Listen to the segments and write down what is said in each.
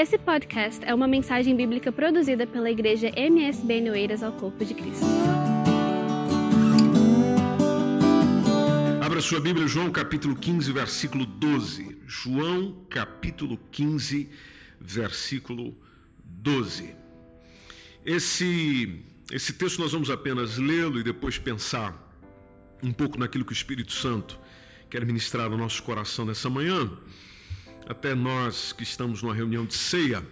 Esse podcast é uma mensagem bíblica produzida pela igreja MSB Noeiras ao Corpo de Cristo. Abra sua Bíblia, João capítulo 15, versículo 12. João capítulo 15, versículo 12. Esse, esse texto nós vamos apenas lê-lo e depois pensar um pouco naquilo que o Espírito Santo quer ministrar no nosso coração nessa manhã até nós que estamos numa reunião de ceia,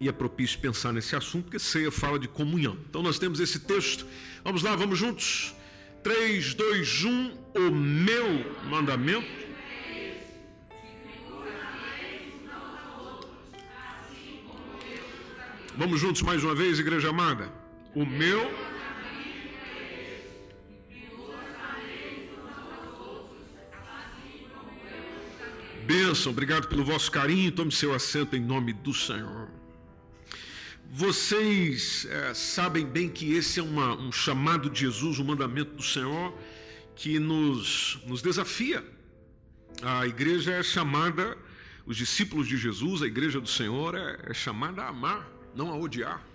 e é propício pensar nesse assunto, porque ceia fala de comunhão. Então nós temos esse texto. Vamos lá, vamos juntos. 3, 2, 1. O meu mandamento. Vamos juntos mais uma vez, igreja amada. O meu Bênção, obrigado pelo vosso carinho. Tome seu assento em nome do Senhor. Vocês é, sabem bem que esse é uma, um chamado de Jesus, um mandamento do Senhor que nos, nos desafia. A igreja é chamada, os discípulos de Jesus, a igreja do Senhor, é, é chamada a amar, não a odiar.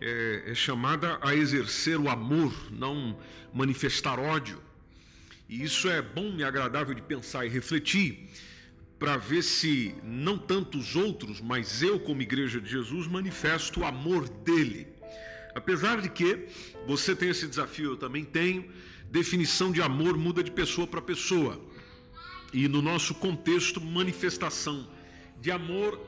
É, é chamada a exercer o amor, não manifestar ódio. E isso é bom e agradável de pensar e refletir, para ver se não tanto os outros, mas eu, como igreja de Jesus, manifesto o amor dele. Apesar de que você tem esse desafio, eu também tenho, definição de amor muda de pessoa para pessoa. E no nosso contexto, manifestação de amor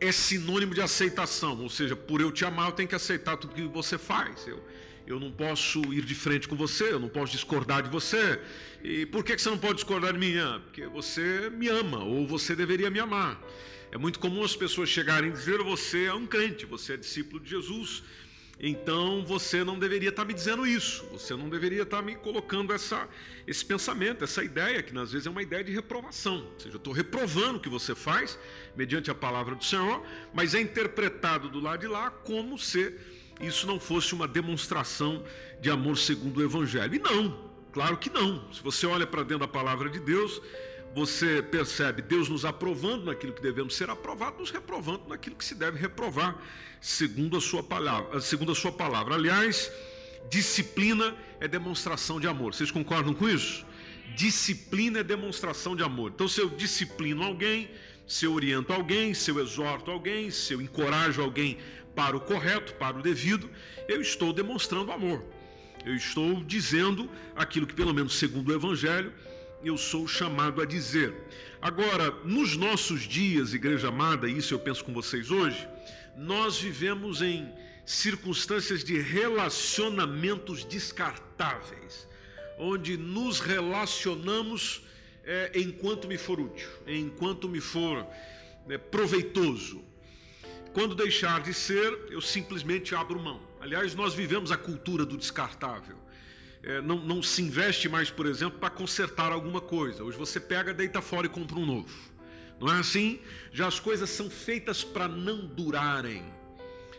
é sinônimo de aceitação, ou seja, por eu te amar, eu tenho que aceitar tudo que você faz. Eu, eu não posso ir de frente com você, eu não posso discordar de você. E por que você não pode discordar de mim? Ah, porque você me ama, ou você deveria me amar. É muito comum as pessoas chegarem e dizer: você é um crente, você é discípulo de Jesus. Então você não deveria estar me dizendo isso, você não deveria estar me colocando essa, esse pensamento, essa ideia, que às vezes é uma ideia de reprovação. Ou seja, eu estou reprovando o que você faz, mediante a palavra do Senhor, mas é interpretado do lado de lá como se isso não fosse uma demonstração de amor segundo o Evangelho. E não, claro que não. Se você olha para dentro da palavra de Deus, você percebe Deus nos aprovando naquilo que devemos ser aprovados, nos reprovando naquilo que se deve reprovar, segundo a sua palavra. Segundo a sua palavra. Aliás, disciplina é demonstração de amor. Vocês concordam com isso? Disciplina é demonstração de amor. Então, se eu disciplino alguém, se eu oriento alguém, se eu exorto alguém, se eu encorajo alguém para o correto, para o devido, eu estou demonstrando amor. Eu estou dizendo aquilo que, pelo menos segundo o Evangelho, eu sou chamado a dizer. Agora, nos nossos dias, igreja amada, e isso eu penso com vocês hoje, nós vivemos em circunstâncias de relacionamentos descartáveis, onde nos relacionamos é, enquanto me for útil, enquanto me for é, proveitoso. Quando deixar de ser, eu simplesmente abro mão. Aliás, nós vivemos a cultura do descartável. É, não, não se investe mais, por exemplo, para consertar alguma coisa. Hoje você pega, deita fora e compra um novo. Não é assim? Já as coisas são feitas para não durarem.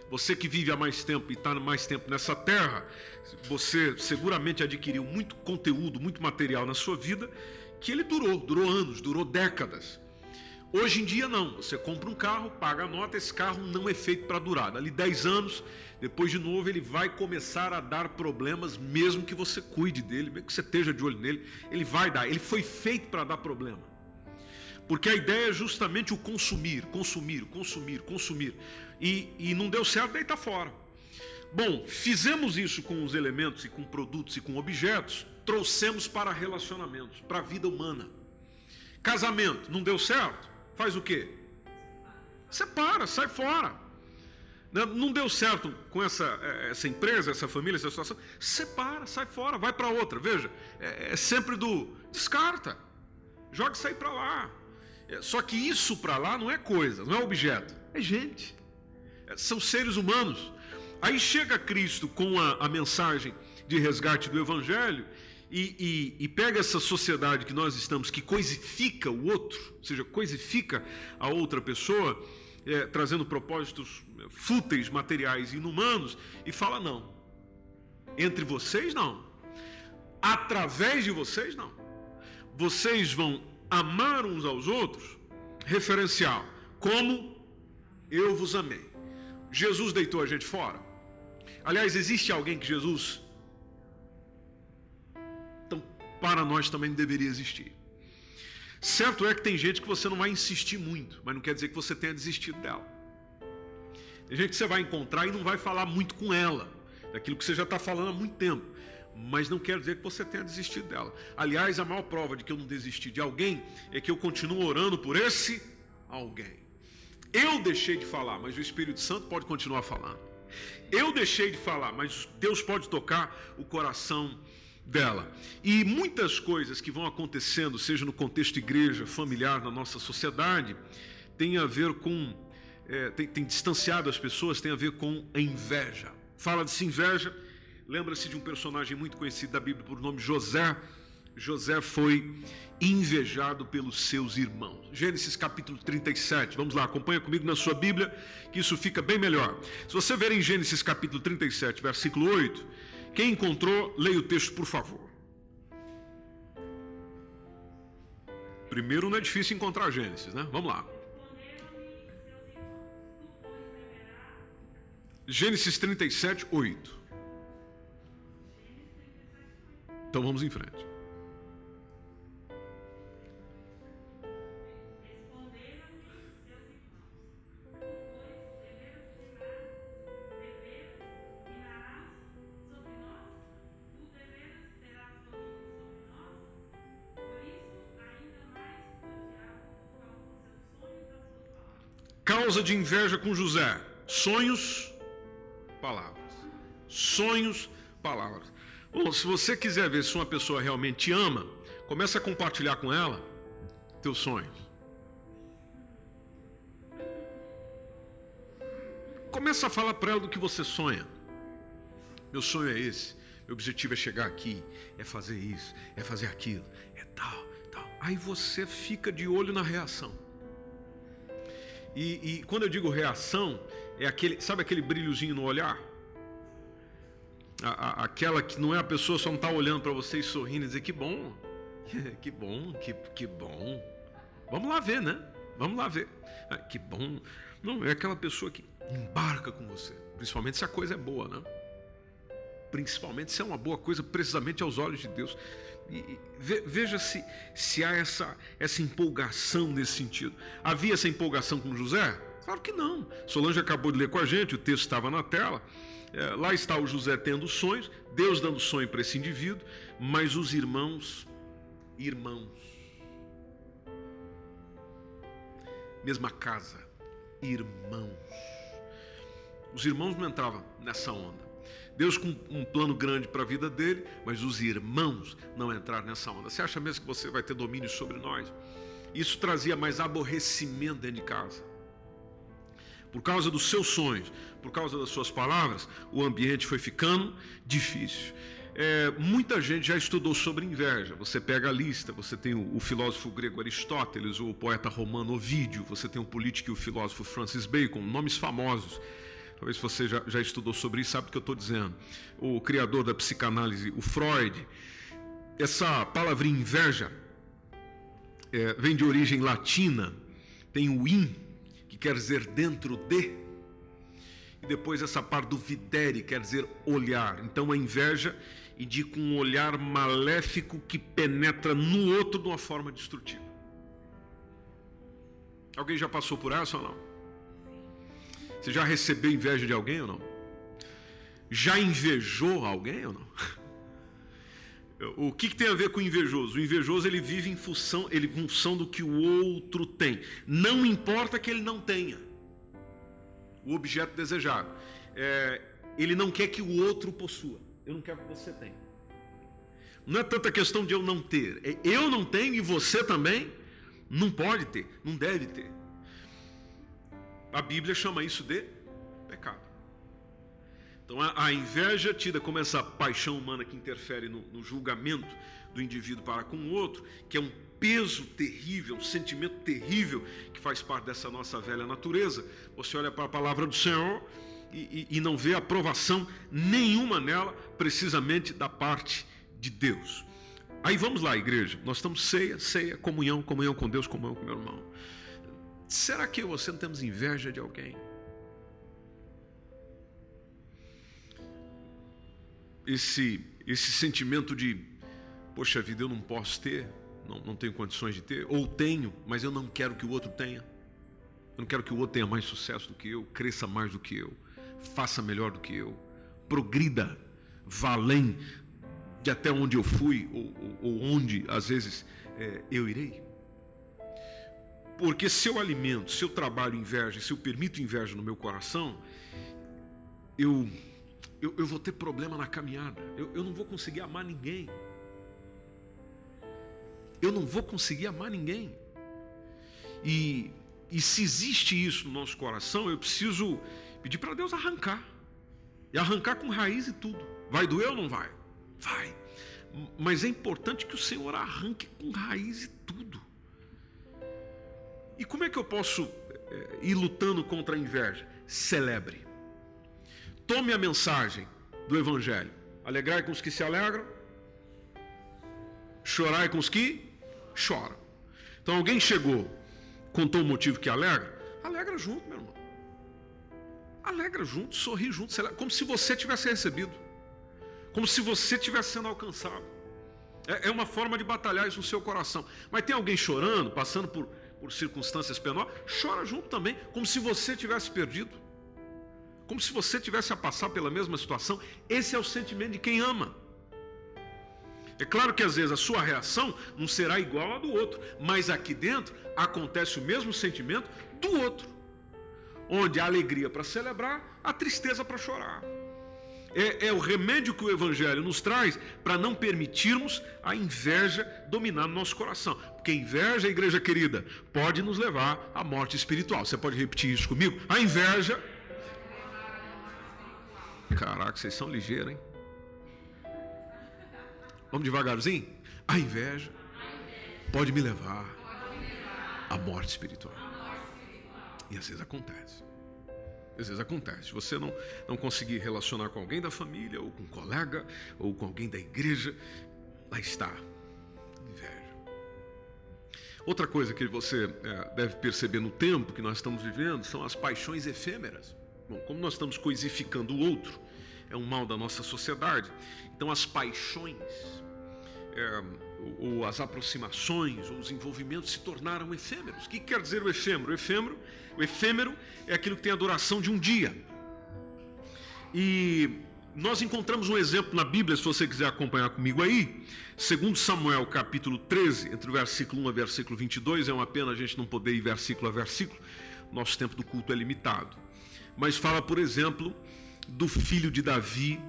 Você que vive há mais tempo e está mais tempo nessa terra, você seguramente adquiriu muito conteúdo, muito material na sua vida que ele durou, durou anos, durou décadas. Hoje em dia não, você compra um carro, paga a nota, esse carro não é feito para durar. Ali 10 anos, depois de novo, ele vai começar a dar problemas, mesmo que você cuide dele, mesmo que você esteja de olho nele, ele vai dar. Ele foi feito para dar problema. Porque a ideia é justamente o consumir, consumir, consumir, consumir. E, e não deu certo, daí está fora. Bom, fizemos isso com os elementos e com produtos e com objetos, trouxemos para relacionamentos, para a vida humana. Casamento, não deu certo? faz o quê? Separa, sai fora. Não deu certo com essa, é, essa empresa, essa família, essa situação. Separa, sai fora, vai para outra. Veja, é, é, sempre do descarta, joga isso aí para lá. É, só que isso para lá não é coisa, não é objeto, é gente. É, são seres humanos. Aí chega Cristo com a, a mensagem de resgate do Evangelho e, e, e, pega essa sociedade que nós estamos, que coisifica o outro, ou seja, coisifica a outra pessoa, é, trazendo propósitos fúteis, materiais, inumanos, e fala: não, entre vocês não, através de vocês não, vocês vão amar uns aos outros, referencial, como Eu vos amei. Jesus deitou a gente fora. Aliás, existe alguém que Jesus. Para nós também deveria existir. Certo é que tem gente que você não vai insistir muito, mas não quer dizer que você tenha desistido dela. Tem gente que você vai encontrar e não vai falar muito com ela, daquilo que você já está falando há muito tempo, mas não quer dizer que você tenha desistido dela. Aliás, a maior prova de que eu não desisti de alguém é que eu continuo orando por esse alguém. Eu deixei de falar, mas o Espírito Santo pode continuar falando. Eu deixei de falar, mas Deus pode tocar o coração dela. E muitas coisas que vão acontecendo, seja no contexto igreja, familiar, na nossa sociedade, tem a ver com. É, tem, tem distanciado as pessoas, tem a ver com a inveja. Fala de inveja, lembra-se de um personagem muito conhecido da Bíblia por nome José. José foi invejado pelos seus irmãos. Gênesis capítulo 37. Vamos lá, acompanha comigo na sua Bíblia, que isso fica bem melhor. Se você ver em Gênesis capítulo 37, versículo 8, quem encontrou, leia o texto, por favor. Primeiro, não é difícil encontrar Gênesis, né? Vamos lá. Gênesis 37, 8. Então vamos em frente. Causa de inveja com José: sonhos, palavras. Sonhos, palavras. Bom, se você quiser ver se uma pessoa realmente te ama, comece a compartilhar com ela teus sonhos. Começa a falar para ela do que você sonha. Meu sonho é esse. Meu objetivo é chegar aqui, é fazer isso, é fazer aquilo, é tal, tal. Aí você fica de olho na reação. E, e quando eu digo reação, é aquele, sabe aquele brilhozinho no olhar? A, a, aquela que não é a pessoa só não está olhando para você e sorrindo e dizer que bom, que bom, que, que bom. Vamos lá ver, né? Vamos lá ver. Ah, que bom. Não, é aquela pessoa que embarca com você, principalmente se a coisa é boa, né? Principalmente se é uma boa coisa, precisamente aos olhos de Deus. Veja se, se há essa, essa empolgação nesse sentido. Havia essa empolgação com José? Claro que não. Solange acabou de ler com a gente, o texto estava na tela. É, lá está o José tendo sonhos, Deus dando sonho para esse indivíduo, mas os irmãos, irmãos, mesma casa, irmãos. Os irmãos não entravam nessa onda. Deus com um plano grande para a vida dele, mas os irmãos não entraram nessa onda. Você acha mesmo que você vai ter domínio sobre nós? Isso trazia mais aborrecimento dentro de casa. Por causa dos seus sonhos, por causa das suas palavras, o ambiente foi ficando difícil. É, muita gente já estudou sobre inveja. Você pega a lista, você tem o, o, filósofo grego Aristóteles, o poeta romano Ovídio, você tem o político e o filósofo Francis Bacon, nomes famosos talvez você já, já estudou sobre isso, sabe o que eu estou dizendo. O criador da psicanálise, o Freud, essa palavra inveja é, vem de origem latina, tem o in, que quer dizer dentro de, e depois essa parte do videre, quer dizer olhar. Então a inveja indica um olhar maléfico que penetra no outro de uma forma destrutiva. Alguém já passou por essa ou não? Você já recebeu inveja de alguém ou não? Já invejou alguém ou não? O que, que, tem a ver com o invejoso? O invejoso ele vive em função, ele, função do que o outro tem. Não importa que ele não tenha o objeto desejado. É, ele não quer que o outro possua. Eu não quero que você tenha. Não é tanta questão de eu não ter. É eu não tenho e você também não pode ter, não deve ter. A Bíblia chama isso de pecado. Então a, inveja tida como essa paixão humana que interfere no, no julgamento do indivíduo para com o outro, que é um peso terrível, um sentimento terrível que faz parte dessa nossa velha natureza. Você olha para a palavra do Senhor e, e, e não vê aprovação nenhuma nela, precisamente da parte de Deus. Aí vamos lá, igreja. Nós estamos ceia, ceia, comunhão, comunhão com Deus, comunhão com meu irmão. Será que eu você não temos inveja de alguém? Esse, esse sentimento de, poxa vida, eu não posso ter, não, não tenho condições de ter, ou tenho, mas eu não quero que o outro tenha. Eu não quero que o outro tenha mais sucesso do que eu, cresça mais do que eu, faça melhor do que eu, progrida, vá além de até onde eu fui, ou, ou, ou onde, às vezes, é, eu irei. Porque se eu alimento, se eu trabalho inveja, se eu permito inveja no meu coração, eu, eu, eu vou ter problema na caminhada. Eu, eu não vou conseguir amar ninguém. Eu não vou conseguir amar ninguém. E, e se existe isso no nosso coração, eu preciso pedir para Deus arrancar. E arrancar com raiz e tudo. Vai doer ou não vai? Vai. Mas é importante que o Senhor arranque com raiz e tudo. E como é que eu posso é, ir lutando contra a inveja? Celebre. Tome a mensagem do Evangelho. Alegrai com os que se alegram, chorai com os que choram. Então alguém chegou, contou o motivo que alegra, alegra junto, meu irmão. Alegra junto, sorri junto, celebra, como se você tivesse recebido, como se você estivesse sendo alcançado. É, é uma forma de batalhar isso no seu coração. Mas tem alguém chorando, passando por por circunstâncias penosas, chora junto também, como se você tivesse perdido. Como se você tivesse a passar pela mesma situação. Esse é o sentimento de quem ama. É claro que às vezes a sua reação não será igual à do outro, mas aqui dentro acontece o mesmo sentimento do outro. Onde a alegria para celebrar, a tristeza para chorar. É, é, o remédio que o Evangelho nos traz para não permitirmos a inveja dominar no nosso coração. Porque inveja, igreja querida, pode nos levar à morte espiritual. Você pode repetir isso comigo? A inveja. Caraca, vocês são ligeiros, hein? Vamos devagarzinho? A inveja pode me levar à morte espiritual. E às vezes acontece. Às vezes acontece. Você não, não conseguir relacionar com alguém da família, ou com um colega, ou com alguém da igreja, lá está. Inveja. Outra coisa que você é, deve perceber no tempo que nós estamos vivendo são as paixões efêmeras. Bom, como nós estamos coisificando o outro, é um mal da nossa sociedade. Então, as paixões, é, ou as aproximações, ou os envolvimentos se tornaram efêmeros. O que quer dizer o efêmero? O efêmero, o efêmero é aquilo que tem a duração de um dia. E nós encontramos um exemplo na Bíblia, se você quiser acompanhar comigo aí, segundo Samuel, capítulo 13, entre o versículo 1 a versículo 22, é uma pena a gente não poder ir versículo a versículo, nosso tempo do culto é limitado. Mas fala, por exemplo, do filho de Davi,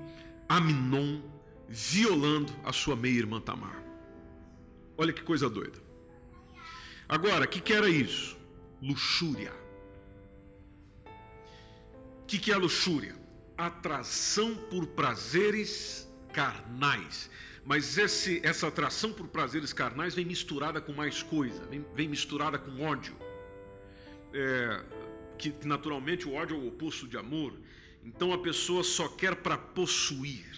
Aminon, violando a sua meia-irmã Tamar. Olha que coisa doida. Agora, o que, que era isso? Luxúria. O que, que é luxúria? Atração por prazeres carnais. Mas esse, essa atração por prazeres carnais vem misturada com mais coisa, vem, vem misturada com ódio. É, que naturalmente o ódio é o oposto de amor. Então a pessoa só quer para possuir.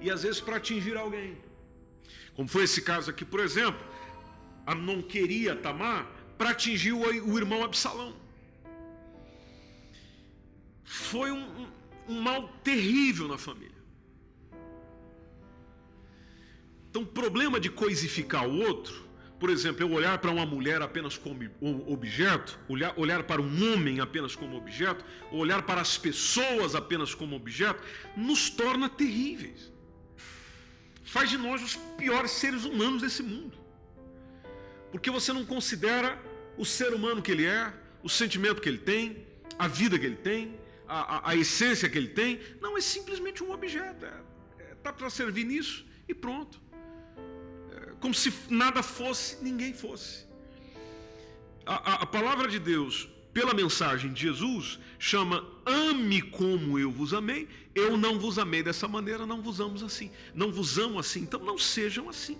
E às vezes para atingir alguém. Como foi esse caso aqui, por exemplo, não queria Tamar para atingir o, o, irmão Absalão. Foi um, um, mal terrível na família. Então, problema de coisificar o outro, por exemplo, eu olhar para uma mulher apenas como objeto, olhar, olhar para um homem apenas como objeto, olhar para as pessoas apenas como objeto, nos torna terríveis faz de nós os piores seres humanos desse mundo. Porque você não considera o ser humano que ele é, o sentimento que ele tem, a vida que ele tem, a, a, a essência que ele tem. Não, é simplesmente um objeto. Está é, é, tá para servir nisso e pronto. É, como se nada fosse, ninguém fosse. A, a palavra de Deus pela mensagem de Jesus, chama ame como eu vos amei. Eu não vos amei dessa maneira, não vos amo assim. Não vos amo assim, então não sejam assim.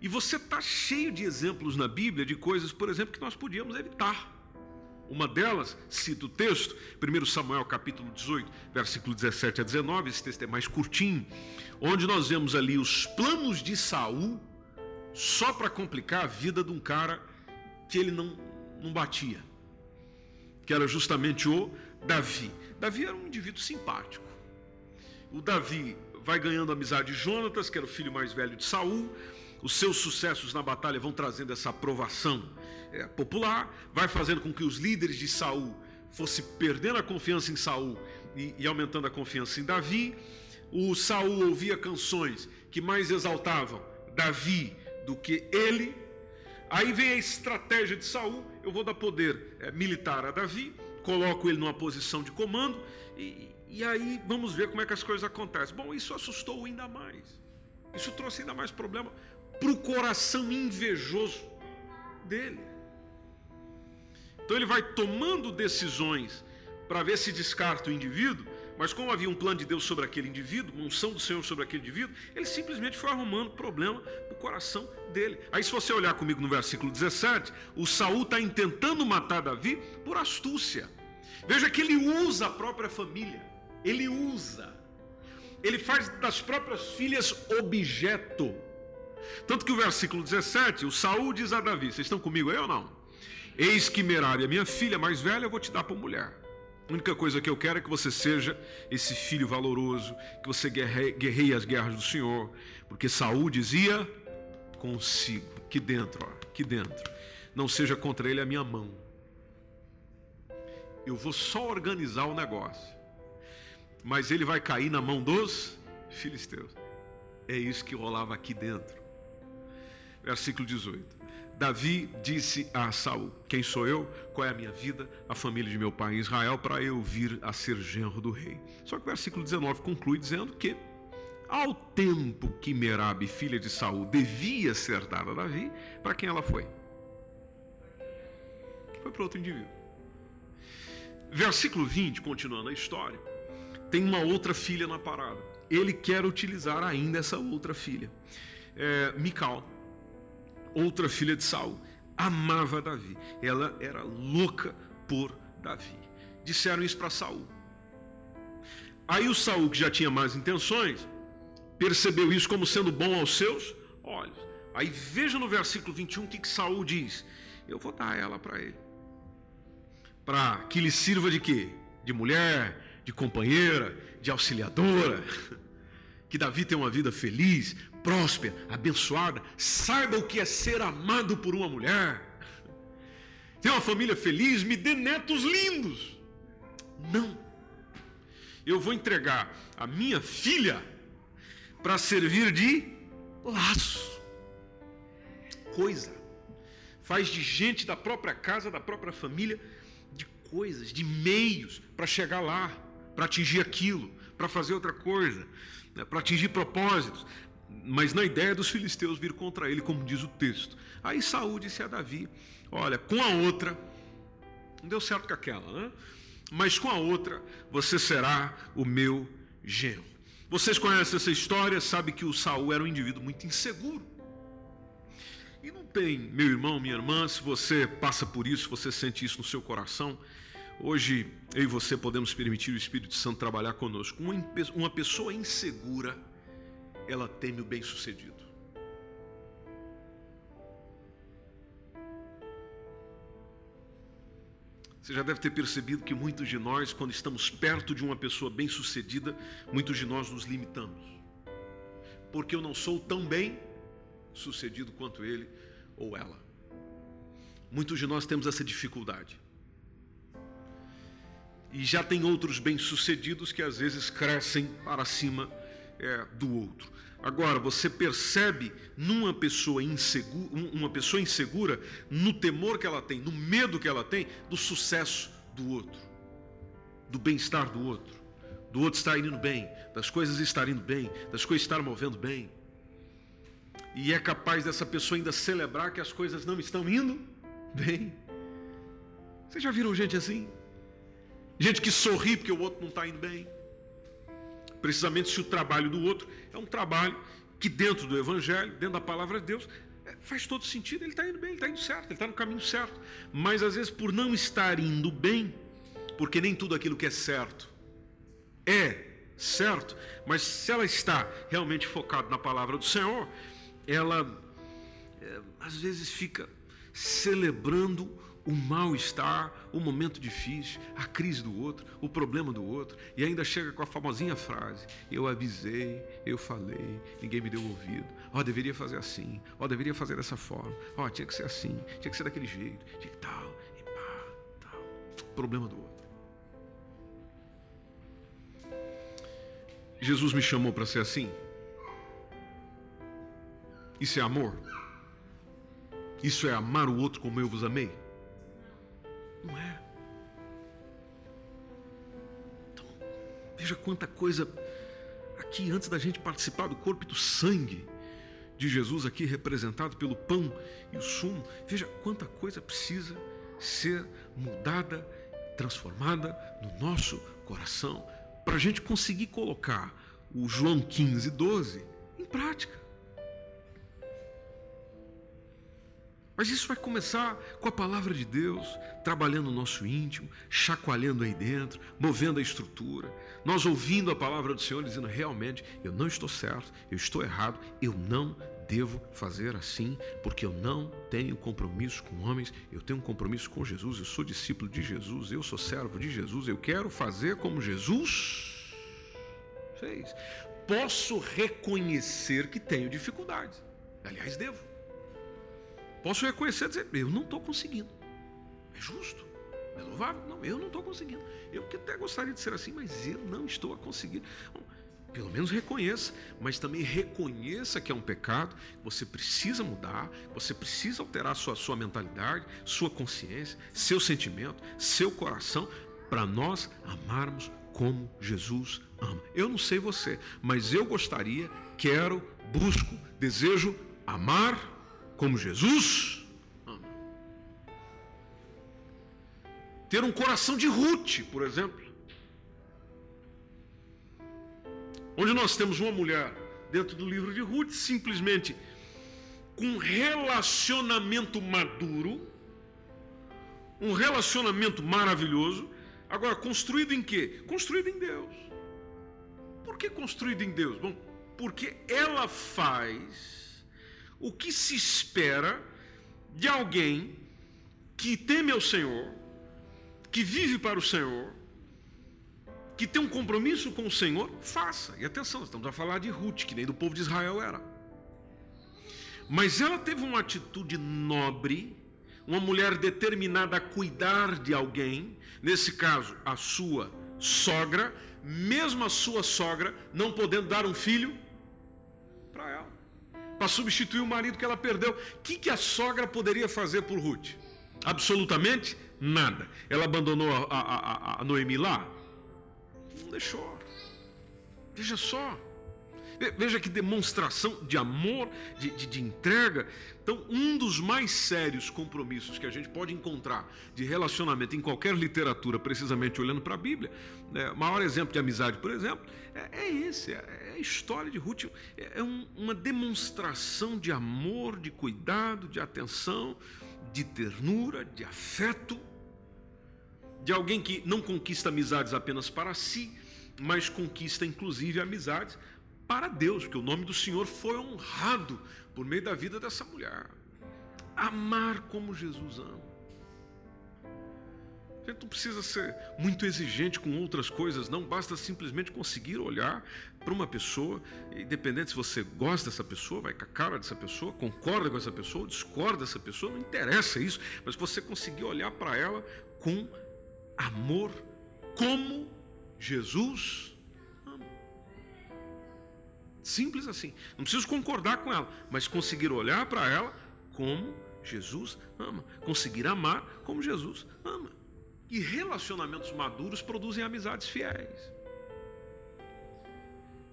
E você está cheio de exemplos na Bíblia de coisas, por exemplo, que nós podíamos evitar. Uma delas, cita o texto, 1 Samuel capítulo 18, versículo 17 a 19, esse texto é mais curtinho, onde nós vemos ali os planos de Saul só para complicar a vida de um cara que ele não, não batia, que era justamente o Davi. Davi era um indivíduo simpático. O Davi vai ganhando a amizade de Jonatas, que era o filho mais velho de Saul. Os seus sucessos na batalha vão trazendo essa aprovação é, popular, vai fazendo com que os líderes de Saul fossem perdendo a confiança em Saul e, e aumentando a confiança em Davi. O Saul ouvia canções que mais exaltavam Davi do que ele. Aí vem a estratégia de Saul: eu vou dar poder é, militar a Davi, coloco ele numa posição de comando e, e aí vamos ver como é que as coisas acontecem. Bom, isso assustou ainda mais. Isso trouxe ainda mais problema para o coração invejoso dele. Então ele vai tomando decisões para ver se descarta o indivíduo, mas como havia um plano de Deus sobre aquele indivíduo, uma unção do Senhor sobre aquele indivíduo, ele simplesmente foi arrumando problema no coração dele. Aí se você olhar comigo no versículo 17, o Saul está intentando matar Davi por astúcia. Veja que ele usa a própria família. Ele usa. Ele faz das próprias filhas objeto. Tanto que o versículo 17, o Saul diz a Davi: Vocês estão comigo aí ou não? Eis que Merari, a minha filha mais velha, eu vou te dar para mulher. A única coisa que eu quero é que você seja esse filho valoroso, que você guerreie, as guerras do Senhor, porque Saul dizia consigo, aqui dentro, ó, aqui dentro, não seja contra ele a minha mão. Eu vou só organizar o negócio, mas ele vai cair na mão dos filisteus. É isso que rolava aqui dentro. Versículo 18. Davi disse a Saul: Quem sou eu? Qual é a minha vida? A família de meu pai em Israel, para eu vir a ser genro do rei. Só que o versículo 19 conclui dizendo que, ao tempo que Merabe, filha de Saul, devia ser dada a Davi, para quem ela foi? Foi para outro indivíduo. Versículo 20, continuando a história, tem uma outra filha na parada. Ele quer utilizar ainda essa outra filha, é, Mical outra filha de Saul, amava Davi. Ela era louca por Davi. Disseram isso para Saul. Aí o Saul, que já tinha más intenções, percebeu isso como sendo bom aos seus olhos. Aí veja no versículo 21 o que, que Saul diz: Eu vou dar ela para ele. Para que lhe sirva de quê? De mulher, de companheira, de auxiliadora. Que Davi tenha uma vida feliz, próspera, abençoada, saiba o que é ser amado por uma mulher. Ter uma família feliz, me dê netos lindos. Não. Eu vou entregar a minha filha para servir de laço. Coisa. Faz de gente da própria casa, da própria família, de coisas, de meios para chegar lá, para atingir aquilo, para fazer outra coisa, né, para atingir propósitos mas na ideia dos filisteus vir contra ele, como diz o texto. Aí Saúl disse a Davi: Olha, com a outra, não deu certo com aquela, né? Mas com a outra, você será o meu genro. Vocês conhecem essa história, sabe que o Saul era um indivíduo muito inseguro. E não tem, meu irmão, minha irmã, se você passa por isso, você sente isso no seu coração, hoje eu e você podemos permitir o Espírito Santo trabalhar conosco. Uma pessoa insegura, ela teme o bem-sucedido. Você já deve ter percebido que muitos de nós, quando estamos perto de uma pessoa bem-sucedida, muitos de nós nos limitamos. Porque eu não sou tão bem-sucedido quanto ele ou ela. Muitos de nós temos essa dificuldade. E já tem outros bem-sucedidos que às vezes crescem para cima é, do outro. Agora, você percebe numa pessoa insegura, uma pessoa insegura, no temor que ela tem, no medo que ela tem, do sucesso do outro, do bem-estar do outro, do outro estar indo bem, das coisas estarem indo bem, das coisas estarem movendo bem. E é capaz dessa pessoa ainda celebrar que as coisas não estão indo bem. Vocês já viram gente assim? Gente que sorri porque o outro não está indo bem precisamente se o trabalho do outro é um trabalho que dentro do Evangelho, dentro da palavra de Deus, é, faz todo sentido, ele está indo bem, ele está indo certo, ele está no caminho certo. Mas às vezes por não estar indo bem, porque nem tudo aquilo que é certo é certo, mas se ela está realmente focada na palavra do Senhor, ela é, às vezes fica celebrando o mal-estar, o momento difícil, a crise do outro, o problema do outro, e ainda chega com a famosinha frase: Eu avisei, eu falei, ninguém me deu ouvido. Ó, oh, deveria fazer assim, ó, oh, deveria fazer dessa forma, ó, oh, tinha que ser assim, tinha que ser daquele jeito, tinha que tal, e pá, tal. Problema do outro. Jesus me chamou para ser assim? Isso é amor? Isso é amar o outro como eu vos amei? Não é. Então, veja quanta coisa aqui antes da gente participar do corpo e do sangue de Jesus aqui representado pelo pão e o sumo. Veja quanta coisa precisa ser mudada, transformada no nosso coração para a gente conseguir colocar o João 15, 12 em prática. Mas isso vai começar com a palavra de Deus, trabalhando o nosso íntimo, chacoalhando aí dentro, movendo a estrutura. Nós ouvindo a palavra do Senhor, dizendo: realmente, eu não estou certo, eu estou errado, eu não devo fazer assim, porque eu não tenho compromisso com homens, eu tenho um compromisso com Jesus, eu sou discípulo de Jesus, eu sou servo de Jesus, eu quero fazer como Jesus fez. Posso reconhecer que tenho dificuldades. Aliás, devo. Posso reconhecer e dizer, eu não estou conseguindo. É justo, é louvável. Não, eu não estou conseguindo. Eu que até gostaria de ser assim, mas eu não estou a conseguir. Bom, pelo menos reconheça, mas também reconheça que é um pecado, você precisa mudar, você precisa alterar sua, sua mentalidade, sua consciência, seu sentimento, seu coração, para nós amarmos como Jesus ama. Eu não sei você, mas eu gostaria, quero, busco, desejo amar como Jesus. Ter um coração de Ruth, por exemplo. Onde nós temos uma mulher dentro do livro de Ruth, simplesmente com um relacionamento maduro, um relacionamento maravilhoso, agora construído em quê? Construído em Deus. Por que construído em Deus? Bom, porque ela faz o que se espera de alguém que teme ao Senhor, que vive para o Senhor, que tem um compromisso com o Senhor, faça. E atenção, estamos a falar de Ruth, que nem do povo de Israel era. Mas ela teve uma atitude nobre, uma mulher determinada a cuidar de alguém, nesse caso, a sua sogra, mesmo a sua sogra não podendo dar um filho para ela para substituir o marido que ela perdeu. O que, que a sogra poderia fazer por Ruth? Absolutamente nada. Ela abandonou a, a, a, a Noemi lá? Não deixou. Veja só. Veja que demonstração de amor, de, de, de, entrega. Então, um dos mais sérios compromissos que a gente pode encontrar de relacionamento em qualquer literatura, precisamente olhando para a Bíblia, né, o maior exemplo de amizade, por exemplo, é, é esse: é, é, a história de Ruth. É, é um, uma demonstração de amor, de cuidado, de atenção, de ternura, de afeto, de alguém que não conquista amizades apenas para si, mas conquista inclusive amizades para Deus, porque o nome do Senhor foi honrado por meio da vida dessa mulher. Amar como Jesus ama. A gente não precisa ser muito exigente com outras coisas, não basta simplesmente conseguir olhar para uma pessoa, independente se você gosta dessa pessoa, vai com a cara dessa pessoa, concorda com essa pessoa, discorda dessa pessoa, não interessa isso, mas você conseguir olhar para ela com amor, como Jesus Simples assim. Não preciso concordar com ela, mas conseguir olhar para ela como Jesus ama. Conseguir amar como Jesus ama. E relacionamentos maduros produzem amizades fiéis.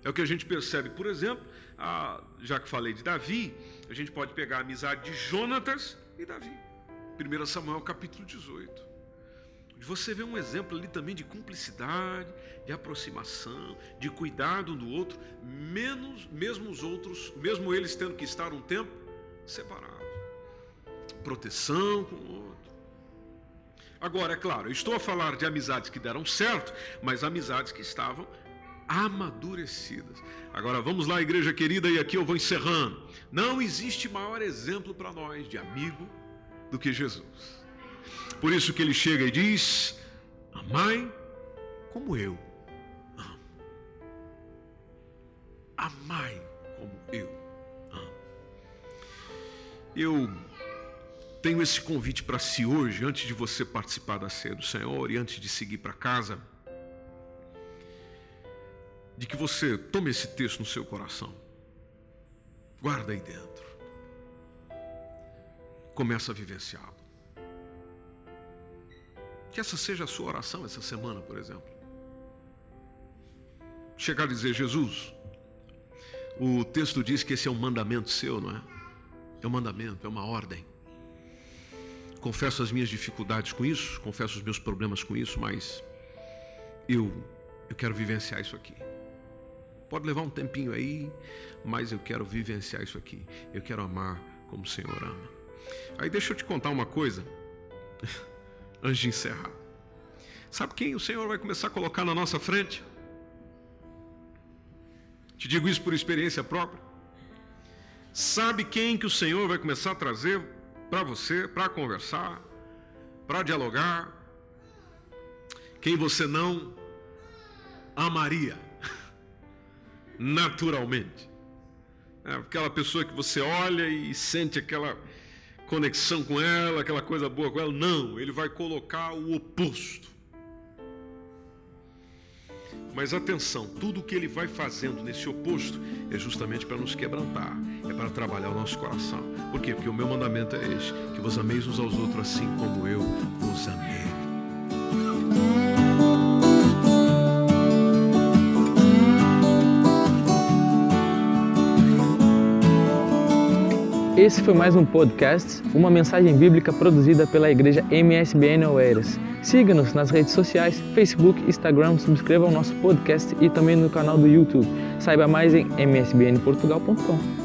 É o que a gente percebe, por exemplo, a, já que falei de Davi, a gente pode pegar a amizade de Jonatas e Davi. 1 Samuel capítulo 18 você vê um exemplo ali também de cumplicidade, de aproximação, de cuidado um do outro, menos mesmo os outros, mesmo eles tendo que estar um tempo separados. Proteção com o outro. Agora, é claro, eu estou a falar de amizades que deram certo, mas amizades que estavam amadurecidas. Agora vamos lá, igreja querida, e aqui eu vou encerrando. Não existe maior exemplo para nós de amigo do que Jesus. Por isso que ele chega e diz: Amai como eu amo. Amai como eu amo. Eu tenho esse convite para si hoje, antes de você participar da ceia do Senhor e antes de seguir para casa, de que você tome esse texto no seu coração, guarda aí dentro, começa a vivenciá-lo. Que essa seja a sua oração essa semana, por exemplo. Chegar a dizer, Jesus, o texto diz que esse é um mandamento seu, não é? É um mandamento, é uma ordem. Confesso as minhas dificuldades com isso, confesso os meus problemas com isso, mas eu, eu quero vivenciar isso aqui. Pode levar um tempinho aí, mas eu quero vivenciar isso aqui. Eu quero amar como o Senhor ama. Aí deixa eu te contar uma coisa. antes de encerrar. Sabe quem o Senhor vai começar a colocar na nossa frente? Te digo isso por experiência própria. Sabe quem que o Senhor vai começar a trazer para você, para conversar, para dialogar? Quem você não amaria naturalmente. É aquela pessoa que você olha e sente aquela conexão com ela, aquela coisa boa com ela. Não, ele vai colocar o oposto. Mas atenção, tudo o que ele vai fazendo nesse oposto é justamente para nos quebrantar, é para trabalhar o nosso coração. Por quê? Porque o meu mandamento é este: que vos ameis uns aos outros assim como eu vos amei. Esse foi mais um podcast, uma mensagem bíblica produzida pela igreja MSBN Oeiras. Siga-nos nas redes sociais, Facebook, Instagram, subscreva o nosso podcast e também no canal do YouTube. Saiba mais em msbnportugal.com.